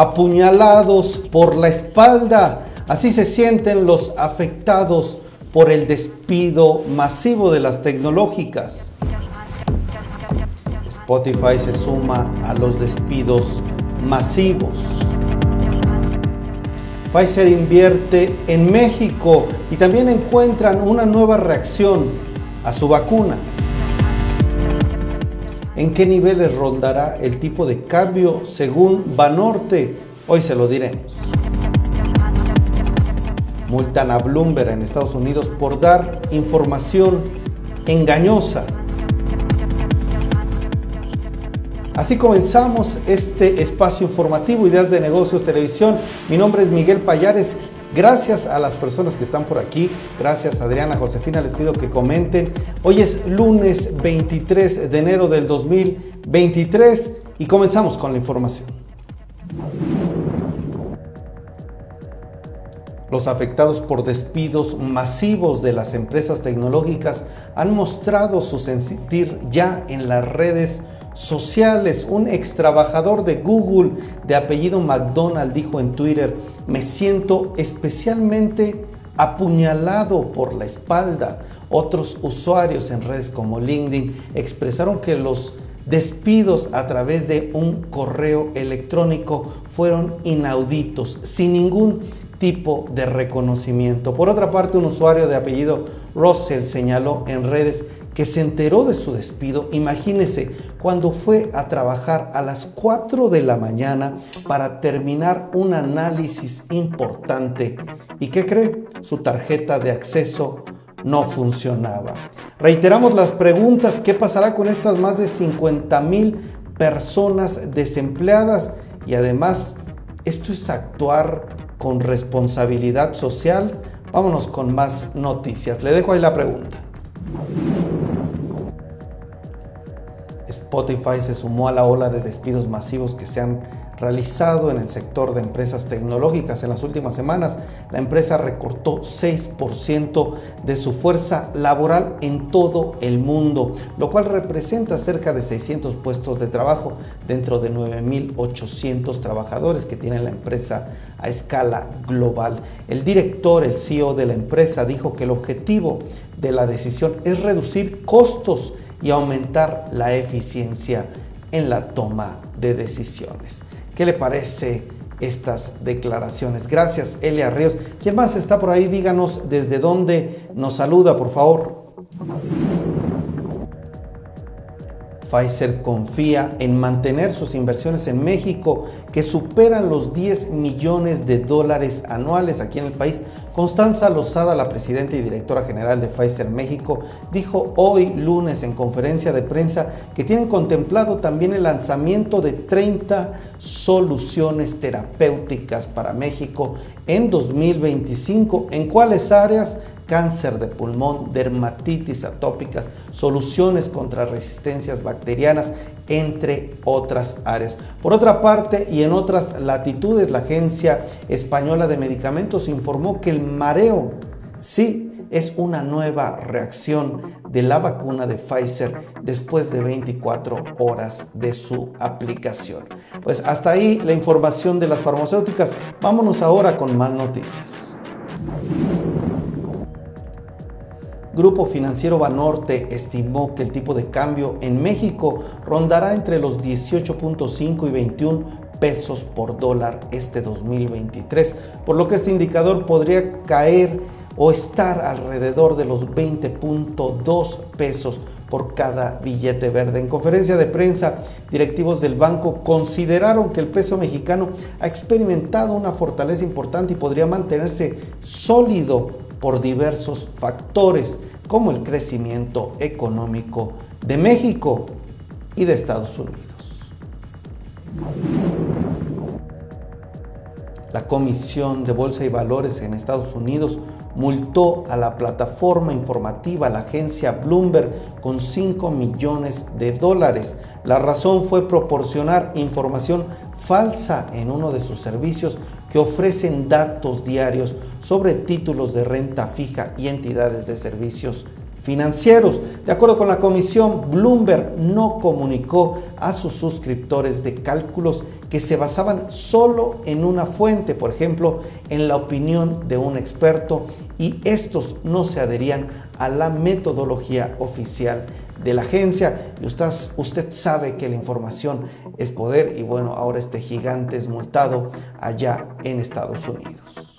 apuñalados por la espalda. Así se sienten los afectados por el despido masivo de las tecnológicas. Spotify se suma a los despidos masivos. Pfizer invierte en México y también encuentran una nueva reacción a su vacuna. ¿En qué niveles rondará el tipo de cambio según Banorte? Hoy se lo diremos. Multan a Bloomberg en Estados Unidos por dar información engañosa Así comenzamos este espacio informativo Ideas de Negocios Televisión. Mi nombre es Miguel Payares. Gracias a las personas que están por aquí. Gracias Adriana, Josefina. Les pido que comenten. Hoy es lunes 23 de enero del 2023 y comenzamos con la información. Los afectados por despidos masivos de las empresas tecnológicas han mostrado su sentir ya en las redes sociales. Un ex trabajador de Google de apellido McDonald dijo en Twitter, me siento especialmente apuñalado por la espalda. Otros usuarios en redes como LinkedIn expresaron que los despidos a través de un correo electrónico fueron inauditos, sin ningún tipo de reconocimiento. Por otra parte, un usuario de apellido Russell señaló en redes que se enteró de su despido, imagínese, cuando fue a trabajar a las 4 de la mañana para terminar un análisis importante. ¿Y qué cree? Su tarjeta de acceso no funcionaba. Reiteramos las preguntas, ¿qué pasará con estas más de 50 mil personas desempleadas? Y además, ¿esto es actuar con responsabilidad social? Vámonos con más noticias. Le dejo ahí la pregunta. Spotify se sumó a la ola de despidos masivos que se han realizado en el sector de empresas tecnológicas. En las últimas semanas, la empresa recortó 6% de su fuerza laboral en todo el mundo, lo cual representa cerca de 600 puestos de trabajo dentro de 9.800 trabajadores que tiene la empresa a escala global. El director, el CEO de la empresa, dijo que el objetivo de la decisión es reducir costos y aumentar la eficiencia en la toma de decisiones. ¿Qué le parece estas declaraciones? Gracias, Elia Ríos. ¿Quién más está por ahí? Díganos desde dónde nos saluda, por favor. Pfizer confía en mantener sus inversiones en México que superan los 10 millones de dólares anuales aquí en el país. Constanza Lozada, la presidenta y directora general de Pfizer México, dijo hoy lunes en conferencia de prensa que tienen contemplado también el lanzamiento de 30 soluciones terapéuticas para México en 2025. ¿En cuáles áreas? Cáncer de pulmón, dermatitis atópicas, soluciones contra resistencias bacterianas, entre otras áreas. Por otra parte, y en otras latitudes, la Agencia Española de Medicamentos informó que el mareo sí es una nueva reacción de la vacuna de Pfizer después de 24 horas de su aplicación. Pues hasta ahí la información de las farmacéuticas. Vámonos ahora con más noticias. Grupo Financiero Banorte estimó que el tipo de cambio en México rondará entre los 18.5 y 21 pesos por dólar este 2023, por lo que este indicador podría caer o estar alrededor de los 20.2 pesos por cada billete verde. En conferencia de prensa, directivos del banco consideraron que el peso mexicano ha experimentado una fortaleza importante y podría mantenerse sólido por diversos factores como el crecimiento económico de México y de Estados Unidos. La Comisión de Bolsa y Valores en Estados Unidos multó a la plataforma informativa, la agencia Bloomberg, con 5 millones de dólares. La razón fue proporcionar información falsa en uno de sus servicios que ofrecen datos diarios sobre títulos de renta fija y entidades de servicios financieros. De acuerdo con la comisión, Bloomberg no comunicó a sus suscriptores de cálculos que se basaban solo en una fuente, por ejemplo, en la opinión de un experto, y estos no se adherían a la metodología oficial de la agencia. Y usted, usted sabe que la información es poder y bueno, ahora este gigante es multado allá en Estados Unidos.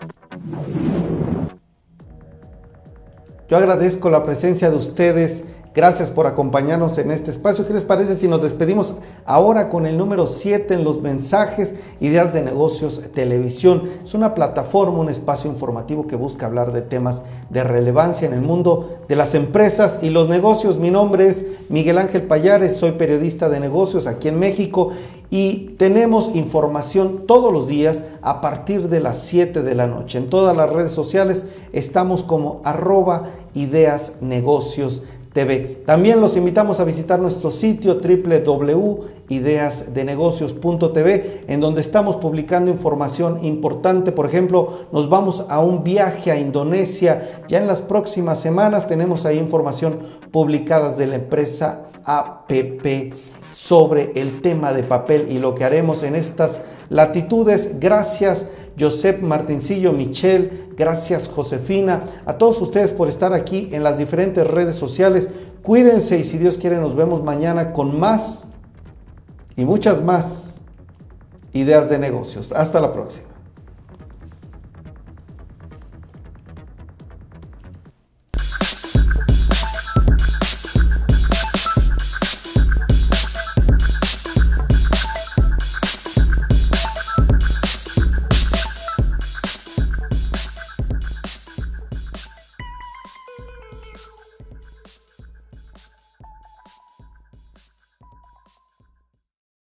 Yo agradezco la presencia de ustedes Gracias por acompañarnos en este espacio. ¿Qué les parece si nos despedimos ahora con el número 7 en los mensajes, ideas de negocios, televisión? Es una plataforma, un espacio informativo que busca hablar de temas de relevancia en el mundo de las empresas y los negocios. Mi nombre es Miguel Ángel Payares, soy periodista de negocios aquí en México y tenemos información todos los días a partir de las 7 de la noche. En todas las redes sociales estamos como arroba ideas negocios TV. También los invitamos a visitar nuestro sitio www.ideasdenegocios.tv en donde estamos publicando información importante. Por ejemplo, nos vamos a un viaje a Indonesia. Ya en las próximas semanas tenemos ahí información publicadas de la empresa APP sobre el tema de papel y lo que haremos en estas latitudes. Gracias. Josep Martincillo, Michelle, gracias Josefina, a todos ustedes por estar aquí en las diferentes redes sociales. Cuídense y si Dios quiere nos vemos mañana con más y muchas más ideas de negocios. Hasta la próxima.